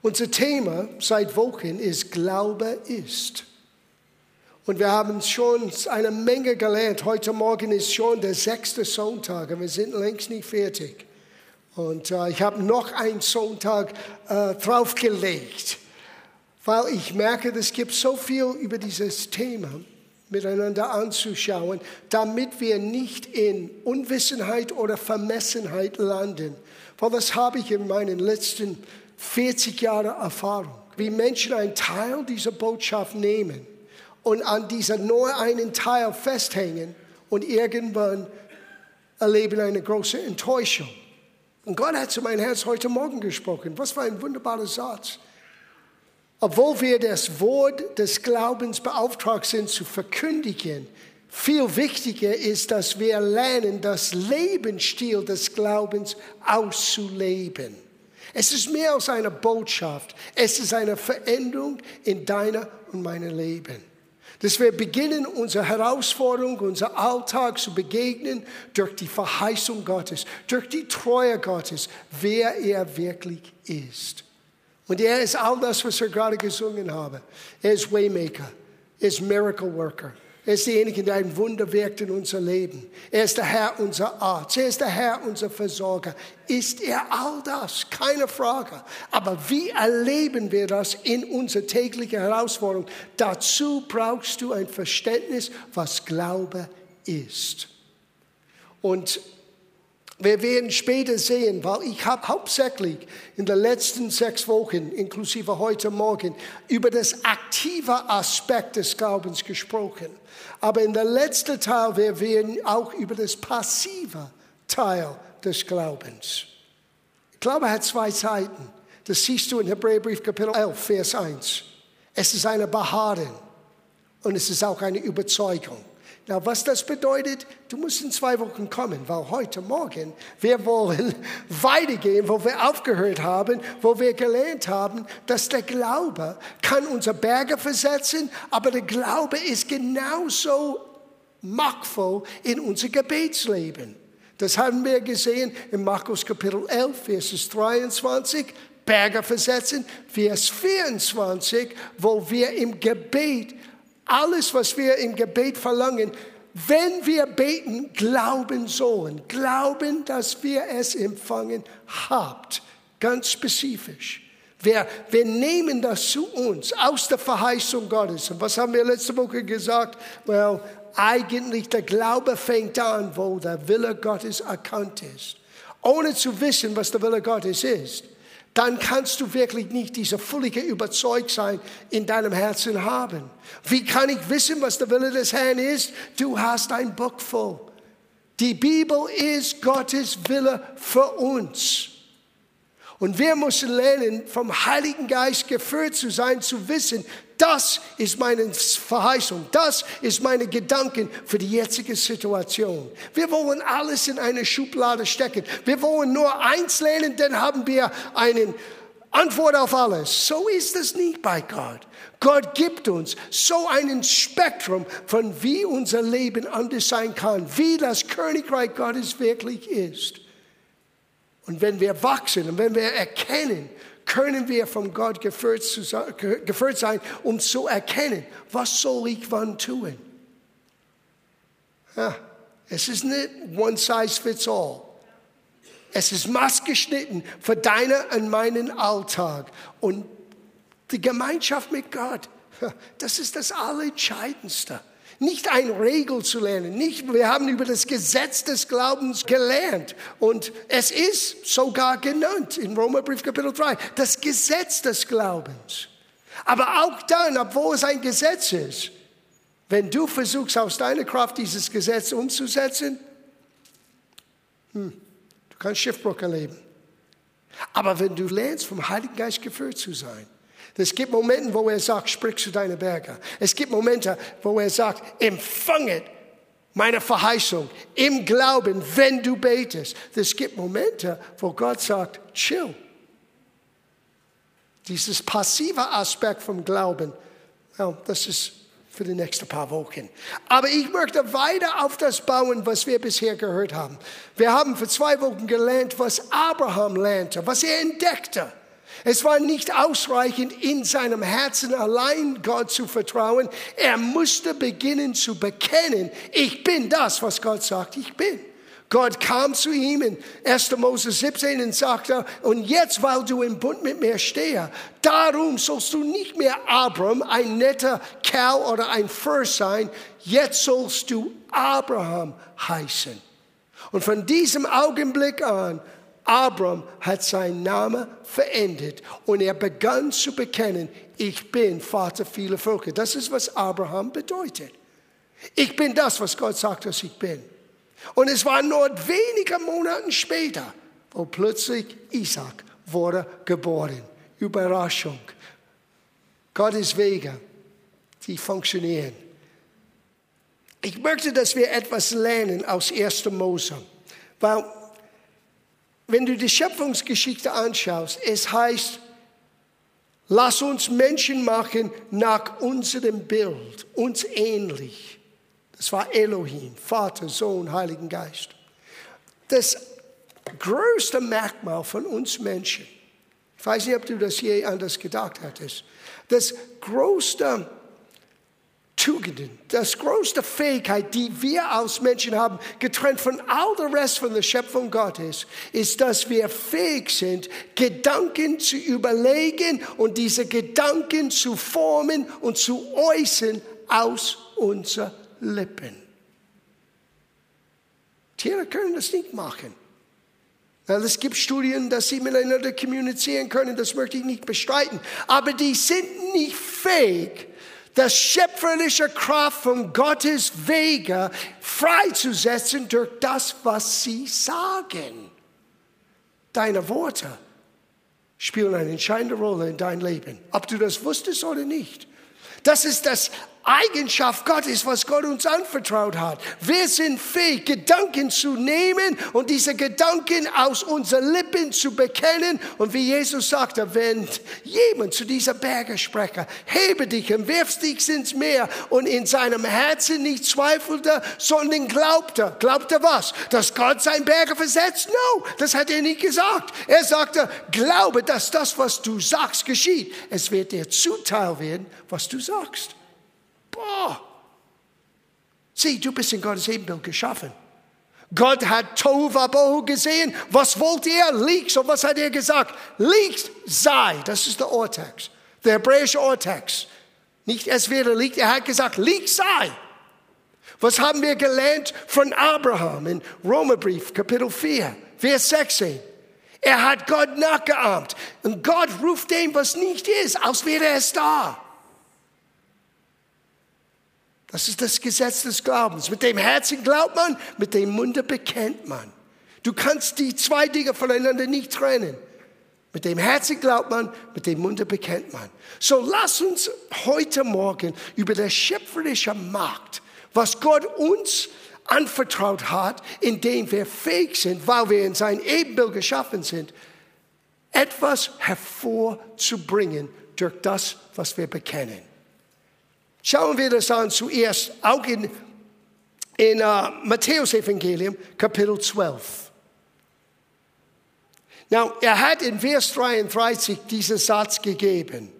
Unser Thema seit Wochen ist Glaube ist. Und wir haben schon eine Menge gelernt. Heute Morgen ist schon der sechste Sonntag und wir sind längst nicht fertig. Und äh, ich habe noch einen Sonntag äh, draufgelegt, weil ich merke, es gibt so viel über dieses Thema miteinander anzuschauen, damit wir nicht in Unwissenheit oder Vermessenheit landen. Weil das habe ich in meinen letzten 40 Jahren Erfahrung, wie Menschen einen Teil dieser Botschaft nehmen und an dieser nur einen Teil festhängen und irgendwann erleben eine große Enttäuschung. Und Gott hat zu meinem Herz heute Morgen gesprochen. Was für ein wunderbarer Satz. Obwohl wir das Wort des Glaubens beauftragt sind zu verkündigen, viel wichtiger ist, dass wir lernen, das Lebensstil des Glaubens auszuleben. Es ist mehr als eine Botschaft. Es ist eine Veränderung in deiner und meinem Leben. Dass wir beginnen, unsere Herausforderung, unser Alltag zu begegnen durch die Verheißung Gottes, durch die Treue Gottes, wer er wirklich ist. Und er ist all das, was wir gerade gesungen haben. Er ist Waymaker, er ist Miracle Worker. Er ist derjenige, der ein Wunder wirkt in unser Leben. Er ist der Herr, unser Arzt. Er ist der Herr, unser Versorger. Ist er all das? Keine Frage. Aber wie erleben wir das in unserer täglichen Herausforderung? Dazu brauchst du ein Verständnis, was Glaube ist. Und wir werden später sehen, weil ich habe hauptsächlich in den letzten sechs Wochen, inklusive heute Morgen, über das aktive Aspekt des Glaubens gesprochen. Aber in der letzten Teil wir werden auch über das passive Teil des Glaubens. Glaube hat zwei Seiten. Das siehst du in Hebräerbrief Kapitel 11, Vers 1. Es ist eine Beharren und es ist auch eine Überzeugung. Na, was das bedeutet, du musst in zwei Wochen kommen, weil heute Morgen wir wollen weitergehen, wo wir aufgehört haben, wo wir gelernt haben, dass der Glaube kann unsere Berge versetzen, aber der Glaube ist genauso machtvoll in unser Gebetsleben. Das haben wir gesehen in Markus Kapitel 11, Vers 23. Berge versetzen, Vers 24, wo wir im Gebet alles, was wir im Gebet verlangen, wenn wir beten, glauben sollen. Glauben, dass wir es empfangen habt. Ganz spezifisch. Wir, wir nehmen das zu uns aus der Verheißung Gottes. Und was haben wir letzte Woche gesagt? Well, eigentlich der Glaube fängt an, wo der Wille Gottes erkannt ist. Ohne zu wissen, was der Wille Gottes ist dann kannst du wirklich nicht diese völlige Überzeugung sein in deinem Herzen haben. Wie kann ich wissen, was der Wille des Herrn ist? Du hast ein Buch voll. Die Bibel ist Gottes Wille für uns. Und wir müssen lernen, vom Heiligen Geist geführt zu sein, zu wissen, das ist meine Verheißung, das ist meine Gedanken für die jetzige Situation. Wir wollen alles in eine Schublade stecken. Wir wollen nur eins lernen, dann haben wir eine Antwort auf alles. So ist es nicht bei Gott. Gott gibt uns so ein Spektrum von wie unser Leben anders sein kann, wie das Königreich Gottes wirklich ist. Und wenn wir wachsen und wenn wir erkennen, können wir von Gott geführt, geführt sein, um zu erkennen, was soll ich wann tun. Ja, es ist nicht one size fits all. Es ist maßgeschnitten für deinen und meinen Alltag. Und die Gemeinschaft mit Gott, das ist das Allerentscheidendste. Nicht eine Regel zu lernen, nicht, wir haben über das Gesetz des Glaubens gelernt und es ist sogar genannt in Römerbrief Kapitel 3, das Gesetz des Glaubens. Aber auch dann, obwohl es ein Gesetz ist, wenn du versuchst aus deiner Kraft dieses Gesetz umzusetzen, hm, du kannst Schiffbruch erleben. Aber wenn du lernst, vom Heiligen Geist geführt zu sein, es gibt Momente, wo er sagt, sprich zu deinen Bergen. Es gibt Momente, wo er sagt, empfange meine Verheißung im Glauben, wenn du betest. Es gibt Momente, wo Gott sagt, chill. Dieses passive Aspekt vom Glauben, das ist für die nächsten paar Wochen. Aber ich möchte weiter auf das bauen, was wir bisher gehört haben. Wir haben für zwei Wochen gelernt, was Abraham lernte, was er entdeckte. Es war nicht ausreichend, in seinem Herzen allein Gott zu vertrauen. Er musste beginnen zu bekennen, ich bin das, was Gott sagt, ich bin. Gott kam zu ihm in 1. Mose 17 und sagte, und jetzt, weil du im Bund mit mir stehe, darum sollst du nicht mehr Abram, ein netter Kerl oder ein Fürst sein, jetzt sollst du Abraham heißen. Und von diesem Augenblick an, Abram hat seinen Namen verändert und er begann zu bekennen, ich bin Vater vieler Völker. Das ist, was Abraham bedeutet. Ich bin das, was Gott sagt, dass ich bin. Und es war nur wenige Monate später, wo plötzlich Isaac wurde geboren. Überraschung. Gottes Wege, die funktionieren. Ich möchte, dass wir etwas lernen aus 1. Mose. Weil, wenn du die Schöpfungsgeschichte anschaust, es heißt, lass uns Menschen machen nach unserem Bild, uns ähnlich. Das war Elohim, Vater, Sohn, Heiligen Geist. Das größte Merkmal von uns Menschen, ich weiß nicht, ob du das je anders gedacht hattest, das größte Tugenden, das größte Fähigkeit, die wir als Menschen haben, getrennt von all der Rest von der Schöpfung Gottes, ist, dass wir fähig sind, Gedanken zu überlegen und diese Gedanken zu formen und zu äußern aus unserer Lippen. Tiere können das nicht machen. Es gibt Studien, dass sie miteinander kommunizieren können, das möchte ich nicht bestreiten. Aber die sind nicht fähig, das schöpferische Kraft von Gottes Wege freizusetzen durch das, was sie sagen. Deine Worte spielen eine entscheidende Rolle in dein Leben, ob du das wusstest oder nicht. Das ist das Eigenschaft Gottes, was Gott uns anvertraut hat. Wir sind fähig, Gedanken zu nehmen und diese Gedanken aus unseren Lippen zu bekennen. Und wie Jesus sagte, wenn jemand zu dieser Berge spreche, hebe dich und wirf dich ins Meer und in seinem Herzen nicht zweifelte, sondern glaubte. Glaubte was? Dass Gott sein Berge versetzt? No, das hat er nicht gesagt. Er sagte, glaube, dass das, was du sagst, geschieht. Es wird dir zuteil werden, was du sagst. Boah. Sieh, du bist in Gottes Ebenbild geschaffen. Gott hat Tovabohu gesehen. Was wollte er? Liegt. Und was hat er gesagt? Liegt sei. Das ist der Urtext. Der hebräische Urtext. Nicht es wäre liegt. Er hat gesagt, liegt sei. Was haben wir gelernt von Abraham in Romerbrief, Kapitel 4, Vers 16? Er hat Gott nachgeahmt. Und Gott ruft dem, was nicht ist, als wäre es da. Das ist das Gesetz des Glaubens. Mit dem Herzen glaubt man, mit dem Munde bekennt man. Du kannst die zwei Dinge voneinander nicht trennen. Mit dem Herzen glaubt man, mit dem Munde bekennt man. So lass uns heute Morgen über das schöpferische Macht, was Gott uns anvertraut hat, indem wir fähig sind, weil wir in sein Ebenbild geschaffen sind, etwas hervorzubringen durch das, was wir bekennen. Schauen wir das an zuerst, auch in, in uh, Matthäus Evangelium, Kapitel 12. Now, er hat in Vers 33 diesen Satz gegeben.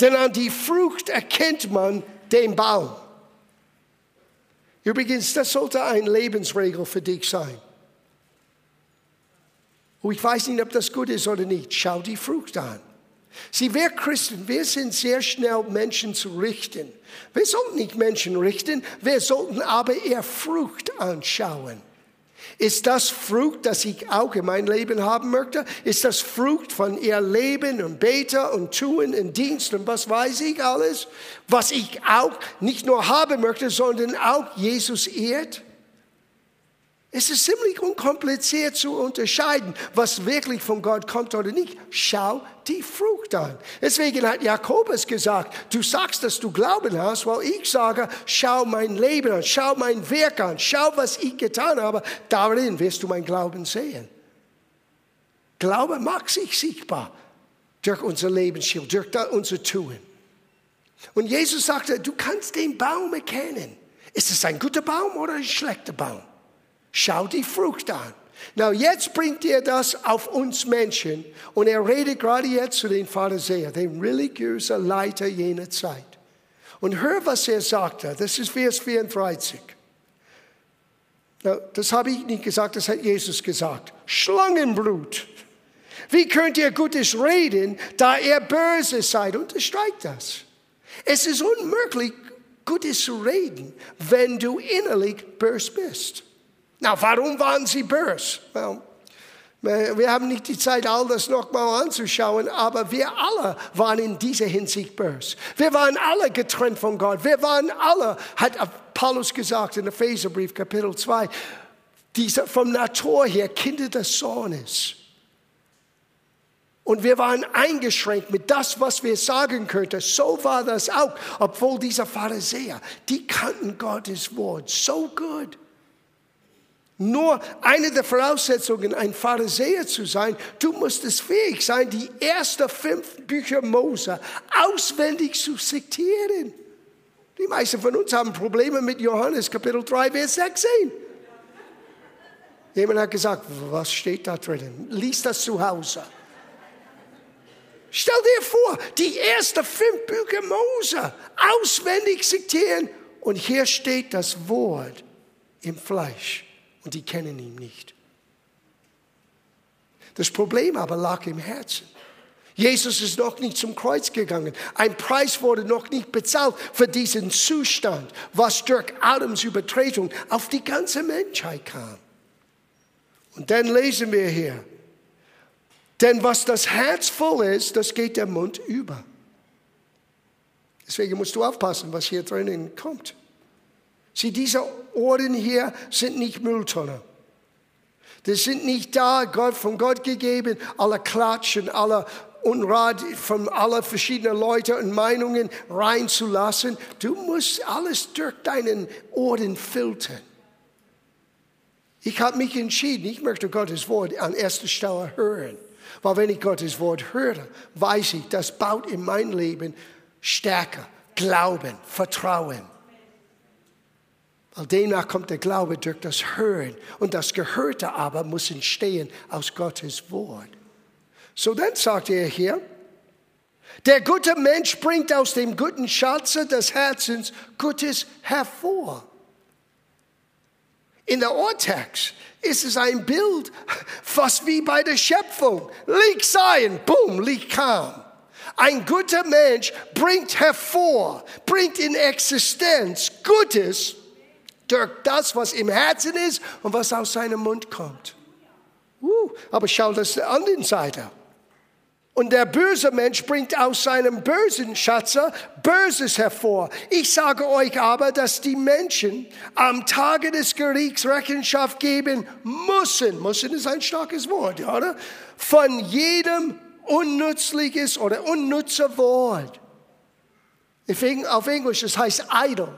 Denn an die Frucht erkennt man den Baum. Übrigens, das sollte eine Lebensregel für dich sein. Und ich weiß nicht, ob das gut ist oder nicht. Schau die Frucht an. Sie, wir Christen, wir sind sehr schnell Menschen zu richten. Wir sollten nicht Menschen richten, wir sollten aber ihr Frucht anschauen. Ist das Frucht, das ich auch in mein Leben haben möchte? Ist das Frucht von ihr Leben und Beten und Tun und Dienst und was weiß ich alles? Was ich auch nicht nur haben möchte, sondern auch Jesus ehrt? Es ist ziemlich unkompliziert zu unterscheiden, was wirklich von Gott kommt oder nicht. Schau die Frucht an. Deswegen hat Jakobus gesagt, du sagst, dass du Glauben hast, weil ich sage, schau mein Leben an, schau mein Werk an, schau, was ich getan habe. Darin wirst du mein Glauben sehen. Glaube macht sich sichtbar durch unser Lebensstil, durch unser Tun. Und Jesus sagte, du kannst den Baum erkennen. Ist es ein guter Baum oder ein schlechter Baum? Schau die Frucht an. Na, jetzt bringt er das auf uns Menschen und er redet gerade jetzt zu den Pharisäern, den religiösen Leiter jener Zeit. Und hör, was er sagte. Das ist Vers 34. Na, das habe ich nicht gesagt, das hat Jesus gesagt. Schlangenblut. Wie könnt ihr Gutes reden, da ihr böse seid? Unterstreicht das. Es ist unmöglich, Gutes zu reden, wenn du innerlich böse bist. Na, warum waren sie böse? Well, wir haben nicht die Zeit, all das nochmal anzuschauen, aber wir alle waren in dieser Hinsicht böse. Wir waren alle getrennt von Gott. Wir waren alle, hat Paulus gesagt in Epheserbrief Kapitel 2, diese, vom Natur her Kinder des Sohnes. Und wir waren eingeschränkt mit das, was wir sagen könnten. So war das auch, obwohl diese Pharisäer, die kannten Gottes Wort so gut. Nur eine der Voraussetzungen, ein Pharisäer zu sein, du musstest fähig sein, die ersten fünf Bücher Mose auswendig zu zitieren. Die meisten von uns haben Probleme mit Johannes Kapitel 3, Vers 16. Jemand hat gesagt, was steht da drin? Lies das zu Hause. Stell dir vor, die ersten fünf Bücher Mose auswendig zitieren und hier steht das Wort im Fleisch und die kennen ihn nicht. Das Problem aber lag im Herzen. Jesus ist noch nicht zum Kreuz gegangen. Ein Preis wurde noch nicht bezahlt für diesen Zustand, was durch Adams Übertretung auf die ganze Menschheit kam. Und dann lesen wir hier, denn was das Herz voll ist, das geht der Mund über. Deswegen musst du aufpassen, was hier drinnen kommt. Sieh, diese Ohren hier sind nicht Mülltonne. Das sind nicht da, Gott, von Gott gegeben, alle Klatschen, alle Unrat von allen verschiedenen Leuten und Meinungen reinzulassen. Du musst alles durch deinen Ohren filtern. Ich habe mich entschieden, ich möchte Gottes Wort an erster Stelle hören. Weil wenn ich Gottes Wort höre, weiß ich, das baut in mein Leben Stärke, Glauben, Vertrauen. Weil demnach kommt der Glaube durch das Hören. Und das Gehörte aber muss entstehen aus Gottes Wort. So dann sagt er hier, der gute Mensch bringt aus dem guten Schatze des Herzens Gutes hervor. In der Urtext ist es ein Bild, fast wie bei der Schöpfung. Licht sein, boom, Licht kam. Ein guter Mensch bringt hervor, bringt in Existenz Gutes durch das, was im Herzen ist und was aus seinem Mund kommt. Uh, aber schau das an den Seite. Und der böse Mensch bringt aus seinem bösen Schatze Böses hervor. Ich sage euch aber, dass die Menschen am Tage des Gerichts Rechenschaft geben müssen. Müssen ist ein starkes Wort, oder? Von jedem unnützliches oder unnütze Wort. Auf Englisch, das heißt idle.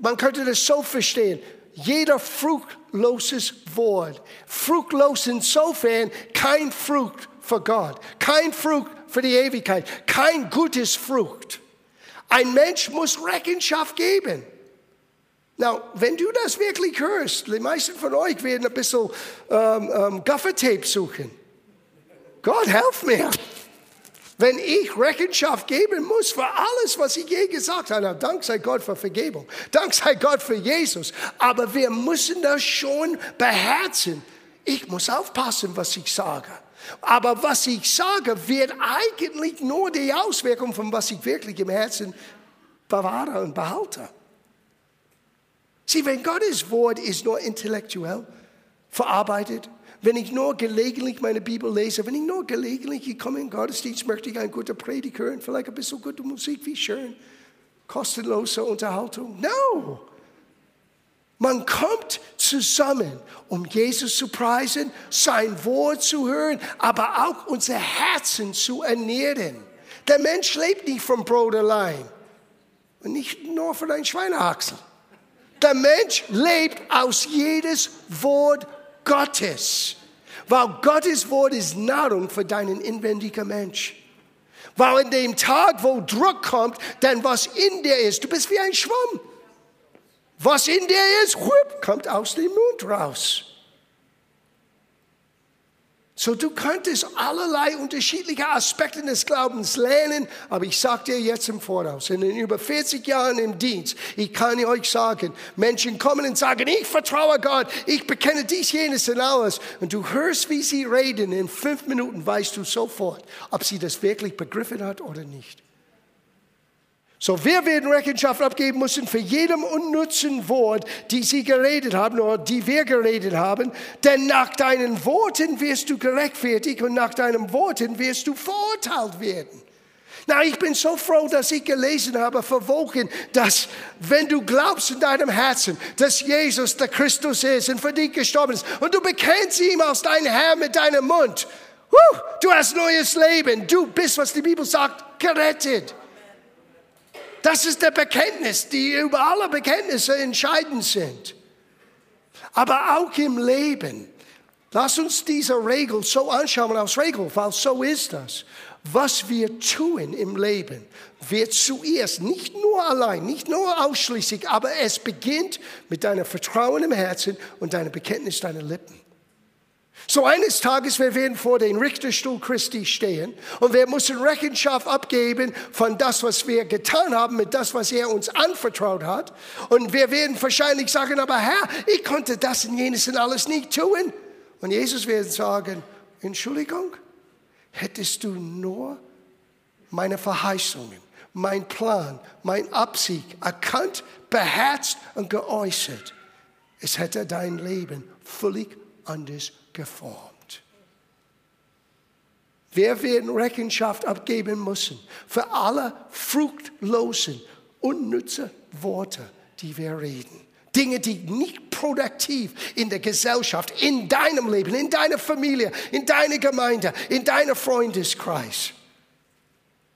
Man könnte das so verstehen. Jeder fruchtloses Wort. Fruchtlos insofern kein Frucht für Gott. Kein Frucht für die Ewigkeit. Kein gutes Frucht. Ein Mensch muss Rechenschaft geben. Now, wenn du das wirklich hörst, die meisten von euch werden ein bisschen ähm, ähm, Gaffertape suchen. Gott, helf mir wenn ich Rechenschaft geben muss für alles, was ich je gesagt habe. Dank sei Gott für Vergebung. Dank sei Gott für Jesus. Aber wir müssen das schon beherzen. Ich muss aufpassen, was ich sage. Aber was ich sage, wird eigentlich nur die Auswirkung von was ich wirklich im Herzen bewahre und behalte. Sieh, wenn Gottes Wort ist nur intellektuell verarbeitet, wenn ich nur gelegentlich meine Bibel lese, wenn ich nur gelegentlich ich komme in den Gottesdienst, möchte ich ein guter Predigt hören, vielleicht ein bisschen gute Musik, wie schön. Kostenlose Unterhaltung. No! Man kommt zusammen, um Jesus zu preisen, sein Wort zu hören, aber auch unser Herzen zu ernähren. Der Mensch lebt nicht vom Brot allein und nicht nur von einem Schweinehaxel. Der Mensch lebt aus jedes Wort Gottes. Weil Gottes Wort ist Nahrung für deinen inwendigen Mensch. Weil in dem Tag, wo Druck kommt, dann was in dir ist, du bist wie ein Schwamm. Was in dir ist, whoop, kommt aus dem Mund raus. So, du könntest allerlei unterschiedliche Aspekte des Glaubens lernen, aber ich sage dir jetzt im Voraus, in den über 40 Jahren im Dienst, ich kann euch sagen, Menschen kommen und sagen, ich vertraue Gott, ich bekenne dies, jenes und alles. Und du hörst, wie sie reden, in fünf Minuten weißt du sofort, ob sie das wirklich begriffen hat oder nicht. So, wir werden Rechenschaft abgeben müssen für jedem unnützen Wort, die sie geredet haben oder die wir geredet haben. Denn nach deinen Worten wirst du gerechtfertigt und nach deinen Worten wirst du verurteilt werden. Na, ich bin so froh, dass ich gelesen habe vor Wochen, dass wenn du glaubst in deinem Herzen, dass Jesus der Christus ist und für dich gestorben ist und du bekennst ihm als dein Herr mit deinem Mund, du hast neues Leben. Du bist, was die Bibel sagt, gerettet. Das ist der Bekenntnis, die über alle Bekenntnisse entscheidend sind. Aber auch im Leben. Lass uns diese Regel so anschauen als Regel, weil so ist das. Was wir tun im Leben wird zuerst nicht nur allein, nicht nur ausschließlich, aber es beginnt mit deinem Vertrauen im Herzen und deinem Bekenntnis deiner Lippen. So eines Tages, wir werden vor den Richterstuhl Christi stehen und wir müssen Rechenschaft abgeben von das, was wir getan haben, mit das, was er uns anvertraut hat. Und wir werden wahrscheinlich sagen, aber Herr, ich konnte das und jenes und alles nicht tun. Und Jesus wird sagen, Entschuldigung, hättest du nur meine Verheißungen, mein Plan, mein Absicht erkannt, beherzt und geäußert, es hätte dein Leben völlig anders geformt. Wir werden Rechenschaft abgeben müssen für alle fruchtlosen, unnütze Worte, die wir reden. Dinge, die nicht produktiv in der Gesellschaft, in deinem Leben, in deiner Familie, in deiner Gemeinde, in deinem Freundeskreis.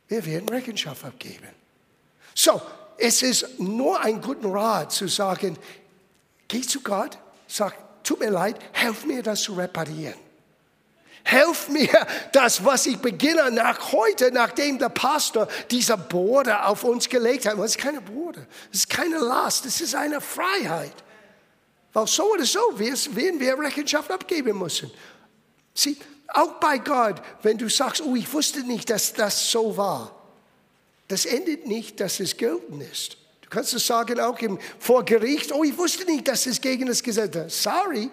Wir werden Rechenschaft abgeben. So, es ist nur ein guter Rat zu sagen, geh zu Gott, sag, tut mir leid, helf mir das zu reparieren. Helf mir, das, was ich beginne nach heute, nachdem der Pastor diese Borde auf uns gelegt hat. Das ist keine Borde, das ist keine Last, das ist eine Freiheit. Weil so oder so werden wir Rechenschaft abgeben müssen. Sieh, auch bei Gott, wenn du sagst, oh, ich wusste nicht, dass das so war, das endet nicht, dass es gelten ist kannst du sagen, auch im, vor Gericht, oh, ich wusste nicht, dass es gegen das Gesetz ist. Sorry,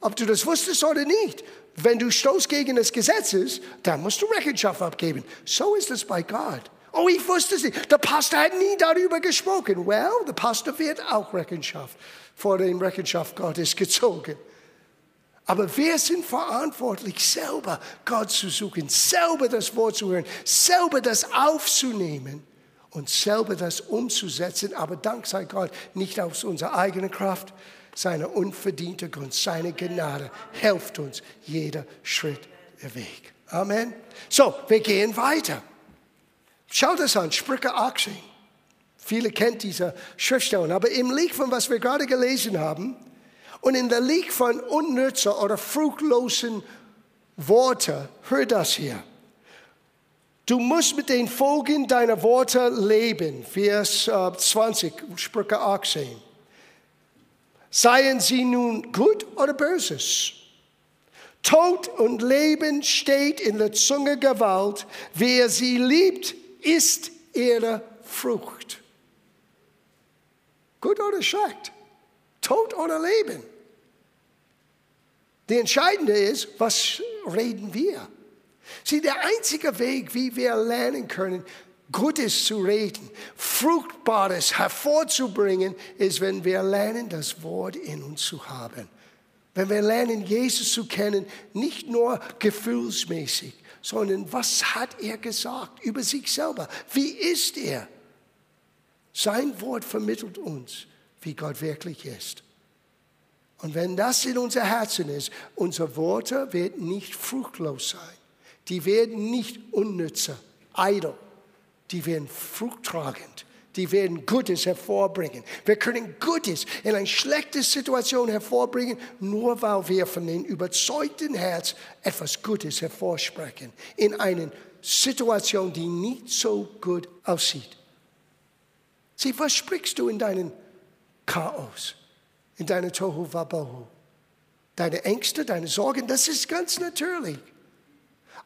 ob du das wusstest oder nicht. Wenn du stoßt gegen das Gesetz ist, dann musst du Rechenschaft abgeben. So ist es bei Gott. Oh, ich wusste es nicht. Der Pastor hat nie darüber gesprochen. Well, der Pastor wird auch Rechenschaft vor dem Rechenschaft Gottes gezogen. Aber wir sind verantwortlich, selber Gott zu suchen, selber das Wort zu hören, selber das aufzunehmen und selber das umzusetzen, aber dank sei Gott nicht aus unserer eigenen Kraft, seine unverdiente Gunst, seine Gnade hilft uns jeder Schritt der Weg. Amen. So, wir gehen weiter. Schau das an, Sprüche 18. Viele kennen diese Schriftstellen, aber im Licht von was wir gerade gelesen haben und in der Licht von unnützen oder fruchtlosen Worten, hör das hier. Du musst mit den Folgen deiner Worte leben. Vers 20, äh, Sprüche 18. Seien sie nun gut oder böses. Tod und Leben steht in der Zunge Gewalt. Wer sie liebt, ist ihre Frucht. Gut oder schlecht? Tod oder Leben? Die entscheidende ist, was reden wir? Sieh, der einzige Weg, wie wir lernen können, Gutes zu reden, Fruchtbares hervorzubringen, ist, wenn wir lernen, das Wort in uns zu haben. Wenn wir lernen, Jesus zu kennen, nicht nur gefühlsmäßig, sondern was hat er gesagt über sich selber? Wie ist er? Sein Wort vermittelt uns, wie Gott wirklich ist. Und wenn das in unser Herzen ist, unsere Worte werden nicht fruchtlos sein die werden nicht unnützer, idle, die werden fruchttragend, die werden Gutes hervorbringen. Wir können Gutes in eine schlechte Situation hervorbringen, nur weil wir von dem überzeugten Herz etwas Gutes hervorsprechen, in einer Situation, die nicht so gut aussieht. Sieh, was sprichst du in deinem Chaos, in deiner Tohu Wabohu? Deine Ängste, deine Sorgen, das ist ganz natürlich.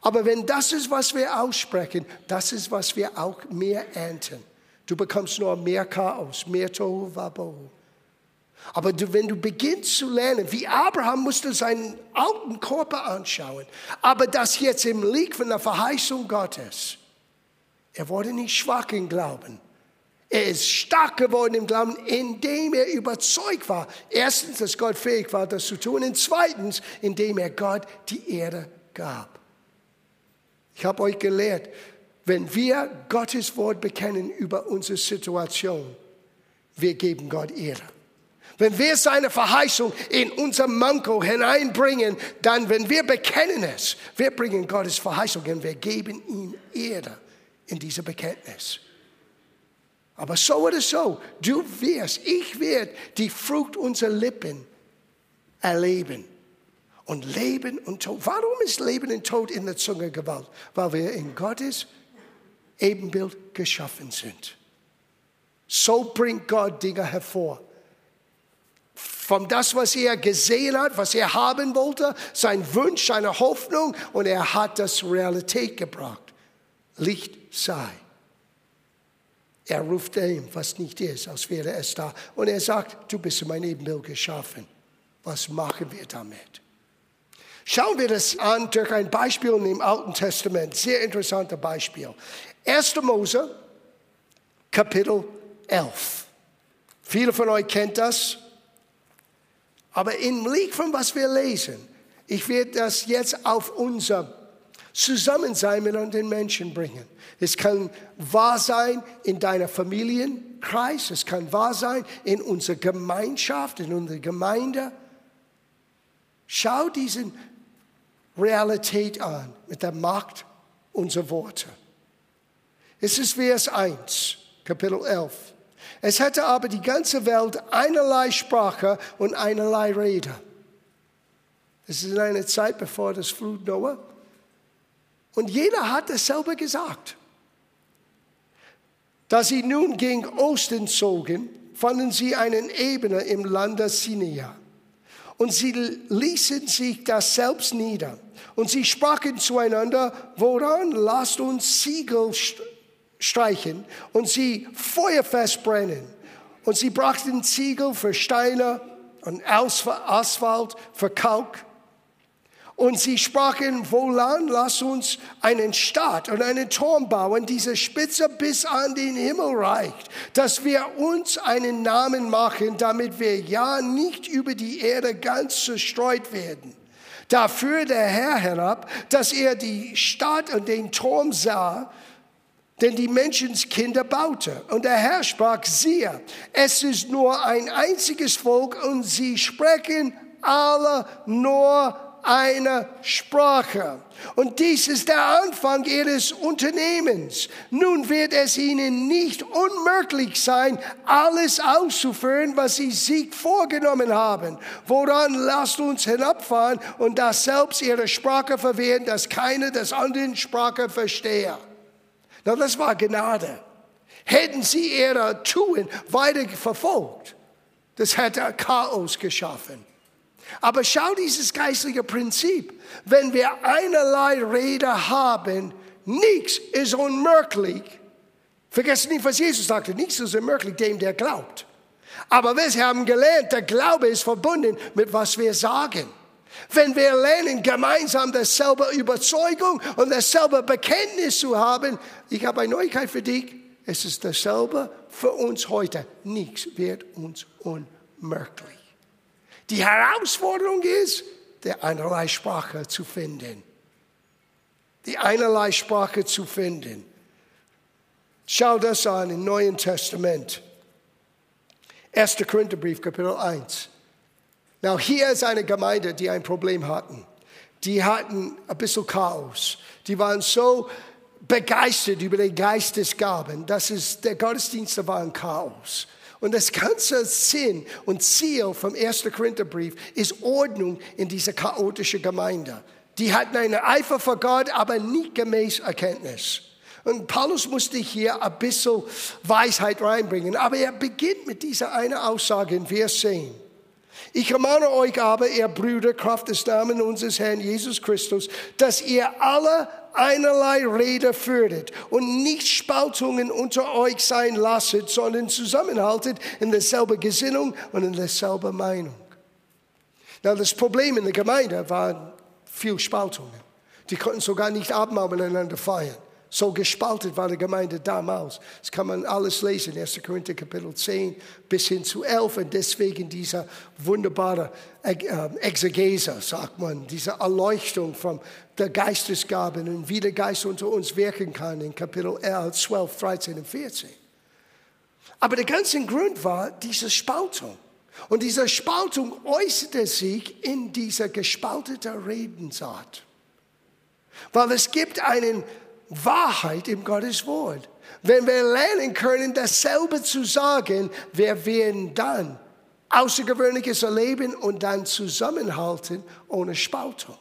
Aber wenn das ist, was wir aussprechen, das ist, was wir auch mehr ernten. Du bekommst nur mehr Chaos, mehr Tohu Wabohu. Aber du, wenn du beginnst zu lernen, wie Abraham musste seinen alten Körper anschauen, aber das jetzt im Licht von der Verheißung Gottes, er wurde nicht schwach im Glauben. Er ist stark geworden im Glauben, indem er überzeugt war. Erstens, dass Gott fähig war, das zu tun. Und zweitens, indem er Gott die Erde gab. Ich habe euch gelehrt, wenn wir Gottes Wort bekennen über unsere Situation, wir geben Gott Ehre. Wenn wir seine Verheißung in unser Manko hineinbringen, dann, wenn wir bekennen es, wir bringen Gottes Verheißung und wir geben ihm Ehre in dieser Bekenntnis. Aber so oder so, du wirst, ich werde die Frucht unserer Lippen erleben. Und Leben und Tod. Warum ist Leben und Tod in der Zunge Gewalt? Weil wir in Gottes Ebenbild geschaffen sind. So bringt Gott Dinge hervor. Von das, was er gesehen hat, was er haben wollte, sein Wunsch, seine Hoffnung, und er hat das Realität gebracht. Licht sei. Er ruft dem, was nicht ist, als wäre es da. Und er sagt, du bist in mein Ebenbild geschaffen. Was machen wir damit? Schauen wir das an durch ein Beispiel im Alten Testament. Sehr interessantes Beispiel. 1. Mose, Kapitel 11. Viele von euch kennt das. Aber im Licht von was wir lesen, ich werde das jetzt auf unser Zusammensein mit anderen Menschen bringen. Es kann wahr sein in deiner Familienkreis, es kann wahr sein in unserer Gemeinschaft, in unserer Gemeinde. Schau diesen Realität an mit der Macht unserer Worte. Es ist Vers 1, Kapitel 11. Es hätte aber die ganze Welt einerlei Sprache und einerlei Rede. Es ist in einer Zeit bevor das Flut Noah. Und jeder hat dasselbe gesagt. Da sie nun gegen Osten zogen, fanden sie einen Ebene im Lande Sinai. Und sie ließen sich das selbst nieder. Und sie sprachen zueinander, woran lasst uns Siegel streichen und sie feuerfest brennen. Und sie brachten Ziegel für Steine und Asphalt für Kalk. Und sie sprachen, wohlan, lass uns einen Staat und einen Turm bauen, diese Spitze bis an den Himmel reicht, dass wir uns einen Namen machen, damit wir ja nicht über die Erde ganz zerstreut werden. Da führte der Herr herab, dass er die Stadt und den Turm sah denn die Menschenskinder baute. Und der Herr sprach, siehe, es ist nur ein einziges Volk und sie sprechen alle nur eine Sprache. Und dies ist der Anfang ihres Unternehmens. Nun wird es ihnen nicht unmöglich sein, alles auszuführen, was sie sich vorgenommen haben. Woran lasst uns hinabfahren und das selbst ihre Sprache verwehren, dass keine des anderen Sprache verstehe. Na, das war Gnade. Hätten sie ihre Tun weiter verfolgt, das hätte Chaos geschaffen. Aber schau dieses geistliche Prinzip. Wenn wir einerlei Rede haben, nichts ist unmöglich. Vergesst nicht, was Jesus sagte. Nichts ist unmöglich dem, der glaubt. Aber wir haben gelernt, der Glaube ist verbunden mit was wir sagen. Wenn wir lernen, gemeinsam dasselbe Überzeugung und dasselbe Bekenntnis zu haben, ich habe eine Neuigkeit für dich, es ist dasselbe für uns heute. Nichts wird uns unmöglich. Die Herausforderung ist, der einerlei Sprache zu finden. Die einerlei Sprache zu finden. Schau das an im Neuen Testament. 1. Korintherbrief, Kapitel 1. Now, hier ist eine Gemeinde, die ein Problem hatten. Die hatten ein bisschen Chaos. Die waren so begeistert über die Geistesgaben, dass es, der Gottesdienst war ein Chaos. Und das ganze Sinn und Ziel vom 1. Korintherbrief ist Ordnung in dieser chaotischen Gemeinde. Die hatten eine Eifer vor Gott, aber nicht gemäß Erkenntnis. Und Paulus musste hier ein bisschen Weisheit reinbringen. Aber er beginnt mit dieser einen Aussage in Vers 10. Ich ermahne euch aber, ihr Brüder, Kraft des Namens unseres Herrn Jesus Christus, dass ihr alle einerlei Rede führtet und nicht Spaltungen unter euch sein lasset, sondern zusammenhaltet in derselben Gesinnung und in derselben Meinung. Na, das Problem in der Gemeinde war viel Spaltungen. Die konnten sogar nicht Abendmahl miteinander feiern. So gespalten war die Gemeinde damals. Das kann man alles lesen, 1. Korinther Kapitel 10 bis hin zu 11. Und deswegen diese wunderbare äh, Exegese, sagt man, diese Erleuchtung von der Geistesgaben und wie der Geist unter uns wirken kann in Kapitel 11, 12, 13 und 14. Aber der ganze Grund war diese Spaltung. Und diese Spaltung äußerte sich in dieser gespalteten Redensart. Weil es gibt einen Wahrheit im Gottes Wort. Wenn wir lernen können, dasselbe zu sagen, wir werden dann Außergewöhnliches erleben und dann zusammenhalten ohne Spaltung.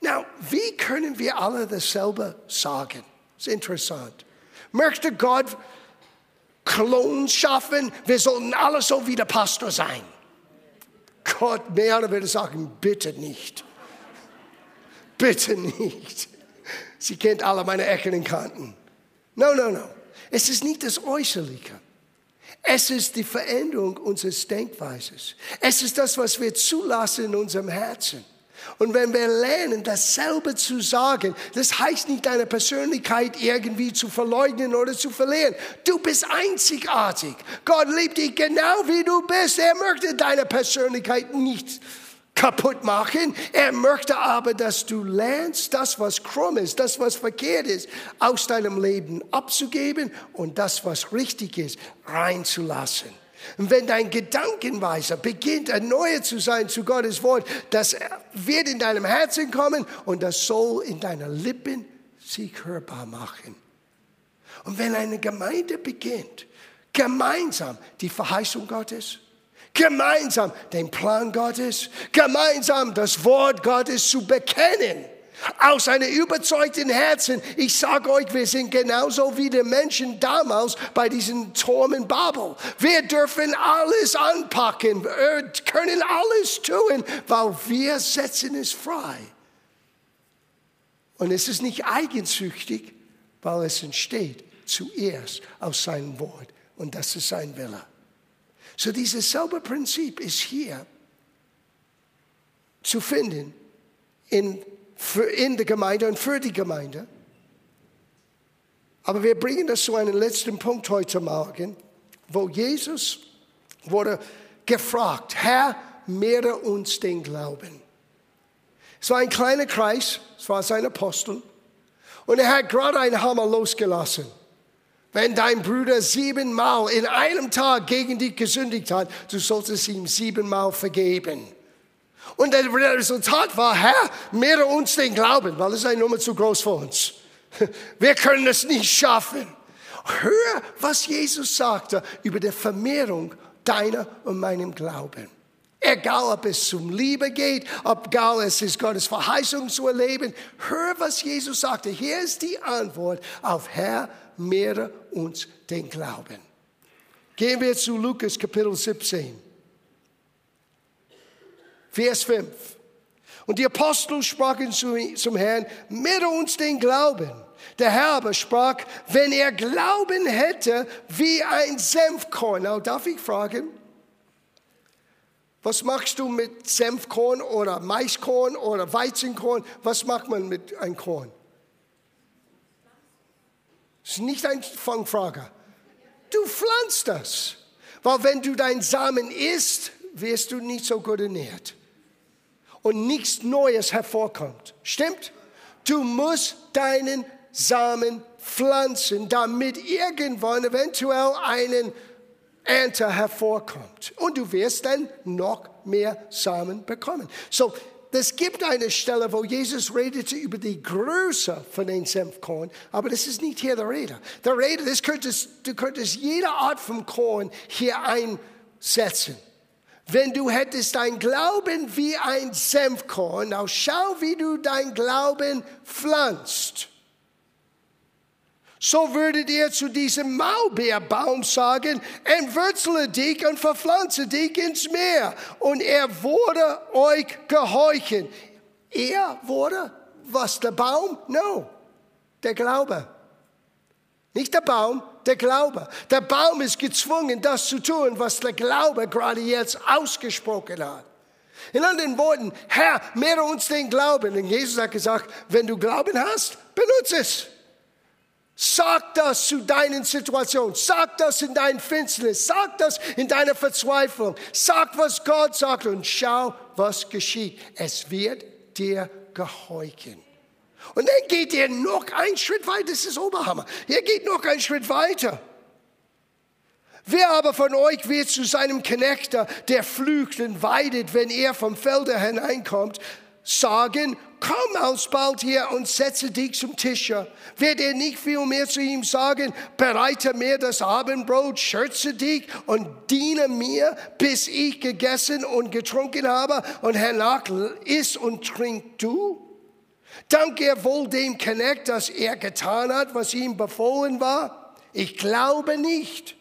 Now, wie können wir alle dasselbe sagen? Das ist interessant. Möchte Gott Klon schaffen? Wir sollten alle so wie der Pastor sein. Gott mehr würde sagen, bitte nicht. Bitte nicht. Sie kennt alle meine Ecken und Kanten. No, no, no. Es ist nicht das Äußerliche. Es ist die Veränderung unseres Denkweises. Es ist das, was wir zulassen in unserem Herzen. Und wenn wir lernen, dasselbe zu sagen, das heißt nicht deine Persönlichkeit irgendwie zu verleugnen oder zu verlieren. Du bist einzigartig. Gott liebt dich genau wie du bist. Er möchte deine Persönlichkeit nicht kaputt machen. Er möchte aber, dass du lernst, das, was krumm ist, das, was verkehrt ist, aus deinem Leben abzugeben und das, was richtig ist, reinzulassen. Und wenn dein Gedankenweiser beginnt, erneuert zu sein zu Gottes Wort, das wird in deinem Herzen kommen und das soll in deinen Lippen sich hörbar machen. Und wenn eine Gemeinde beginnt, gemeinsam die Verheißung Gottes, gemeinsam den Plan Gottes, gemeinsam das Wort Gottes zu bekennen. Aus einem überzeugten Herzen, ich sage euch, wir sind genauso wie die Menschen damals bei diesen Turmen Babel. Wir dürfen alles anpacken, können alles tun, weil wir setzen es frei. Und es ist nicht eigensüchtig, weil es entsteht zuerst aus seinem Wort. Und das ist sein Wille. So dieses selbe Prinzip ist hier zu finden in, für, in der Gemeinde und für die Gemeinde. Aber wir bringen das zu einem letzten Punkt heute Morgen, wo Jesus wurde gefragt, Herr, mehre uns den Glauben. Es war ein kleiner Kreis, es war sein Apostel, und er hat gerade einen Hammer losgelassen. Wenn dein Bruder siebenmal in einem Tag gegen dich gesündigt hat, du solltest ihm siebenmal vergeben. Und das Resultat war, Herr, mehre uns den Glauben, weil es eine Nummer zu groß für uns. Wir können es nicht schaffen. Hör, was Jesus sagte über die Vermehrung deiner und meinem Glauben. Egal, ob es zum Liebe geht, ob egal es ist Gottes Verheißung zu erleben. Hör, was Jesus sagte. Hier ist die Antwort auf Herr, mehre uns den Glauben. Gehen wir zu Lukas Kapitel 17, Vers 5. Und die Apostel sprachen zum Herrn, mehre uns den Glauben. Der Herr aber sprach, wenn er Glauben hätte wie ein Senfkorn. Now, darf ich fragen, was machst du mit Senfkorn oder Maiskorn oder Weizenkorn? Was macht man mit einem Korn? Das ist nicht eine Fangfrage. Du pflanzt das. Weil wenn du deinen Samen isst, wirst du nicht so gut ernährt. Und nichts Neues hervorkommt. Stimmt? Du musst deinen Samen pflanzen, damit irgendwann eventuell einen Ernte hervorkommt. Und du wirst dann noch mehr Samen bekommen. So, es gibt eine Stelle, wo Jesus redete über die Größe von den Senfkorn, aber das ist nicht hier der Rede. Der Rede, das könntest, du könntest jede Art von Korn hier einsetzen. Wenn du hättest dein Glauben wie ein Senfkorn, now schau, wie du dein Glauben pflanzt. So würdet ihr zu diesem Maulbeerbaum sagen, entwurzle dich und verpflanze dich ins Meer. Und er wurde euch gehorchen. Er wurde, was der Baum? No, der Glaube. Nicht der Baum, der Glaube. Der Baum ist gezwungen, das zu tun, was der Glaube gerade jetzt ausgesprochen hat. In anderen Worten, Herr, mehre uns den Glauben. Und Jesus hat gesagt, wenn du Glauben hast, benutze es. Sag das zu deinen Situationen. Sag das in deinen Finsternis. Sag das in deiner Verzweiflung. Sag, was Gott sagt und schau, was geschieht. Es wird dir gehorchen. Und dann geht er noch einen Schritt weiter. Das ist Oberhammer. Er geht noch einen Schritt weiter. Wer aber von euch wird zu seinem Knechter, der flügt und weidet, wenn er vom Felde hineinkommt, sagen, komm alsbald hier und setze dich zum Tische. Wird er nicht viel mehr zu ihm sagen, bereite mir das Abendbrot, schürze dich und diene mir, bis ich gegessen und getrunken habe und hernach iss und trink du? Dank er wohl dem Knecht, dass er getan hat, was ihm befohlen war? Ich glaube nicht.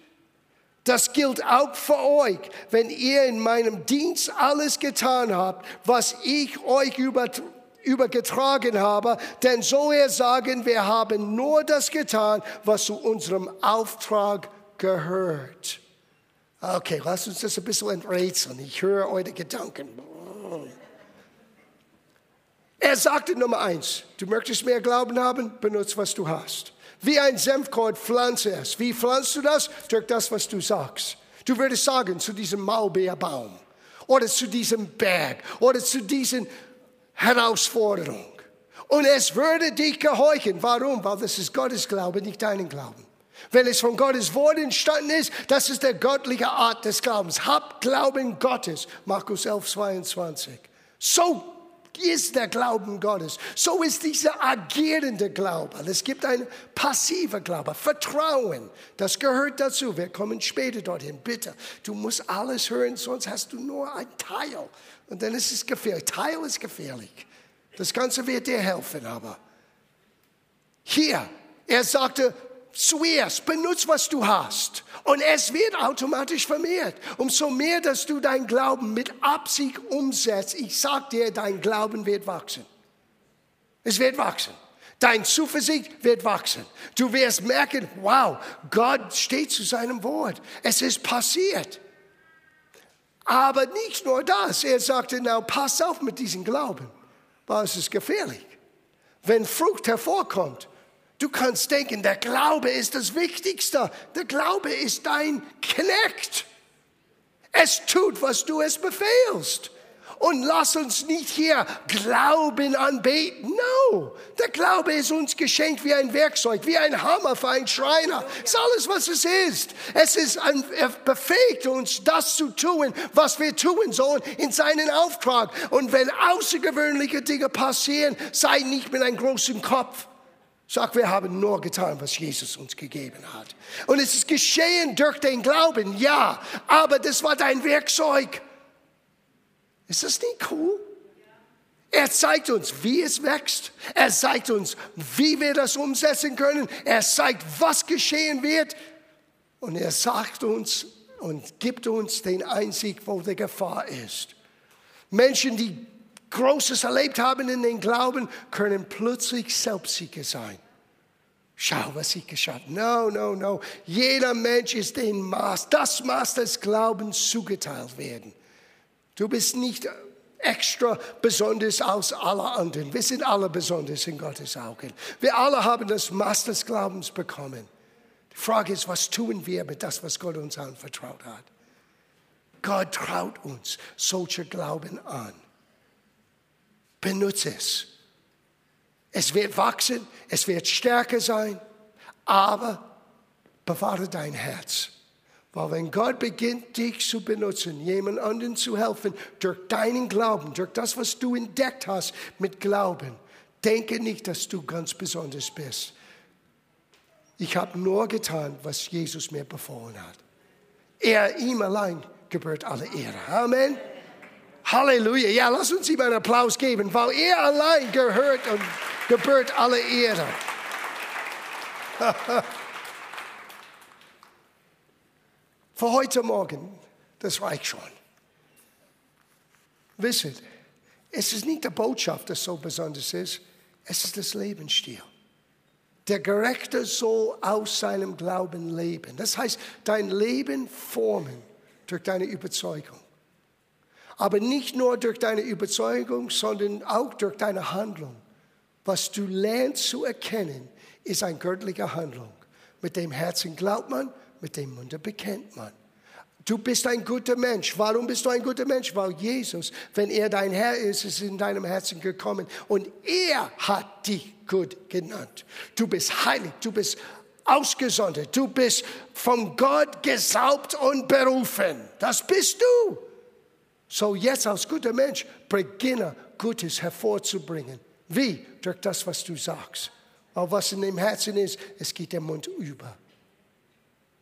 Das gilt auch für euch, wenn ihr in meinem Dienst alles getan habt, was ich euch übergetragen habe. Denn so er sagen, wir haben nur das getan, was zu unserem Auftrag gehört. Okay, lasst uns das ein bisschen enträtseln. Ich höre eure Gedanken. Er sagte Nummer eins, du möchtest mehr Glauben haben, benutze, was du hast. Wie ein Senfkorn pflanze es. Wie pflanzt du das? Durch das, was du sagst. Du würdest sagen zu diesem Maulbeerbaum oder zu diesem Berg oder zu diesen Herausforderungen. Und es würde dich gehorchen. Warum? Weil das ist Gottes Glaube, nicht deinen Glauben. Wenn es von Gottes Wort entstanden ist, das ist der göttliche Art des Glaubens. Habt Glauben Gottes. Markus 11, 22. So ist der Glauben Gottes. So ist dieser agierende Glaube. Es gibt einen passiven Glaube, Vertrauen. Das gehört dazu. Wir kommen später dorthin. Bitte, du musst alles hören, sonst hast du nur ein Teil. Und dann ist es gefährlich. Teil ist gefährlich. Das Ganze wird dir helfen, aber hier, er sagte, zuerst benutze, was du hast. Und es wird automatisch vermehrt. Umso mehr, dass du dein Glauben mit Absicht umsetzt, ich sag dir, dein Glauben wird wachsen. Es wird wachsen. Dein Zuversicht wird wachsen. Du wirst merken, wow, Gott steht zu seinem Wort. Es ist passiert. Aber nicht nur das. Er sagte, na, pass auf mit diesem Glauben, weil es ist gefährlich. Wenn Frucht hervorkommt, Du kannst denken, der Glaube ist das Wichtigste. Der Glaube ist dein Knecht. Es tut, was du es befehlst. Und lass uns nicht hier Glauben anbeten. No, der Glaube ist uns geschenkt wie ein Werkzeug, wie ein Hammer für einen Schreiner. Das ist alles, was es ist. Es ist ein, er befähigt uns, das zu tun, was wir tun sollen in seinen Auftrag. Und wenn außergewöhnliche Dinge passieren, sei nicht mit einem großen Kopf. Sag, wir haben nur getan, was Jesus uns gegeben hat. Und es ist geschehen durch den Glauben, ja, aber das war dein Werkzeug. Ist das nicht cool? Er zeigt uns, wie es wächst. Er zeigt uns, wie wir das umsetzen können. Er zeigt, was geschehen wird. Und er sagt uns und gibt uns den Einsicht, wo die Gefahr ist. Menschen, die Großes erlebt haben in den Glauben, können plötzlich Selbstsieger sein. Schau, was ich geschafft No, no, no. Jeder Mensch ist den Maß, das Maß des Glaubens zugeteilt werden. Du bist nicht extra besonders als alle anderen. Wir sind alle besonders in Gottes Augen. Wir alle haben das Maß des Glaubens bekommen. Die Frage ist, was tun wir mit das, was Gott uns anvertraut hat? Gott traut uns solche Glauben an. Benutze es. Es wird wachsen, es wird stärker sein, aber bewahre dein Herz. Weil wenn Gott beginnt, dich zu benutzen, jemand anderen zu helfen, durch deinen Glauben, durch das, was du entdeckt hast mit Glauben, denke nicht, dass du ganz besonders bist. Ich habe nur getan, was Jesus mir befohlen hat. Er, ihm allein gebührt alle Ehre. Amen. Halleluja. Ja, lass uns ihm einen Applaus geben, weil er allein gehört und gebührt alle Ehre. Für heute Morgen, das reicht schon. Wisset, es ist nicht die Botschaft, das so besonders ist, es ist das Lebensstil. Der Gerechte soll aus seinem Glauben leben. Das heißt, dein Leben formen durch deine Überzeugung. Aber nicht nur durch deine Überzeugung, sondern auch durch deine Handlung. Was du lernst zu erkennen, ist eine göttliche Handlung. Mit dem Herzen glaubt man, mit dem Munde bekennt man. Du bist ein guter Mensch. Warum bist du ein guter Mensch? Weil Jesus, wenn er dein Herr ist, ist in deinem Herzen gekommen und er hat dich gut genannt. Du bist heilig, du bist ausgesondert, du bist von Gott gesaubt und berufen. Das bist du. So jetzt als guter Mensch beginne Gutes hervorzubringen. Wie? Durch das, was du sagst. Aber was in dem Herzen ist, es geht der Mund über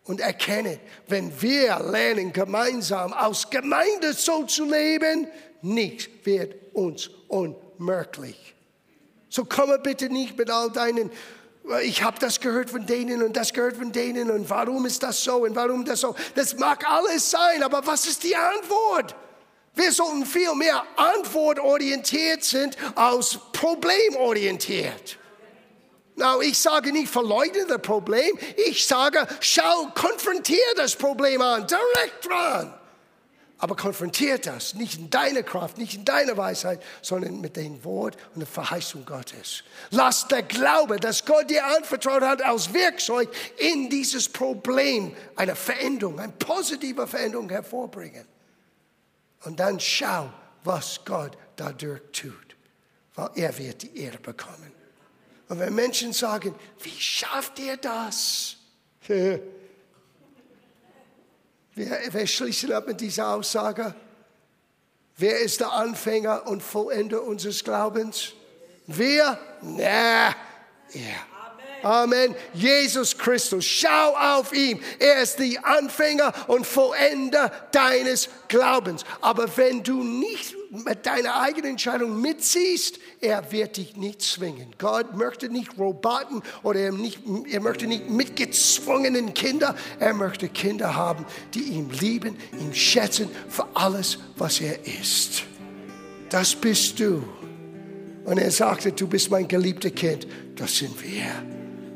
und erkennen, wenn wir lernen, gemeinsam aus Gemeinde so zu leben, nichts wird uns unmöglich. So komme bitte nicht mit all deinen, ich habe das gehört von denen und das gehört von denen und warum ist das so und warum das so. Das mag alles sein, aber was ist die Antwort? Wir sollten viel mehr antwortorientiert sind als problemorientiert. Now, ich sage nicht, verleugne das Problem. Ich sage, schau, konfrontiere das Problem an, direkt dran. Aber konfrontiert das nicht in deiner Kraft, nicht in deiner Weisheit, sondern mit dem Wort und der Verheißung Gottes. Lass der Glaube, dass Gott dir anvertraut hat, als Werkzeug in dieses Problem eine Veränderung, eine positive Veränderung hervorbringen. Und dann schau, was Gott dadurch tut, weil er wird die Ehre bekommen. Und wenn Menschen sagen, wie schafft ihr das? Wir, wir schließen ab mit dieser Aussage. Wer ist der Anfänger und Vollender unseres Glaubens? Wir? Na, er. Amen. Jesus Christus, schau auf ihn. Er ist der Anfänger und Vollender deines Glaubens. Aber wenn du nicht mit deiner eigenen Entscheidung mitziehst, er wird dich nicht zwingen. Gott möchte nicht Roboten oder er, nicht, er möchte nicht mitgezwungenen Kinder. Er möchte Kinder haben, die ihn lieben, ihn schätzen für alles, was er ist. Das bist du. Und er sagte, du bist mein geliebter Kind. Das sind wir.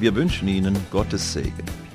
Wir wünschen Ihnen Gottes Segen.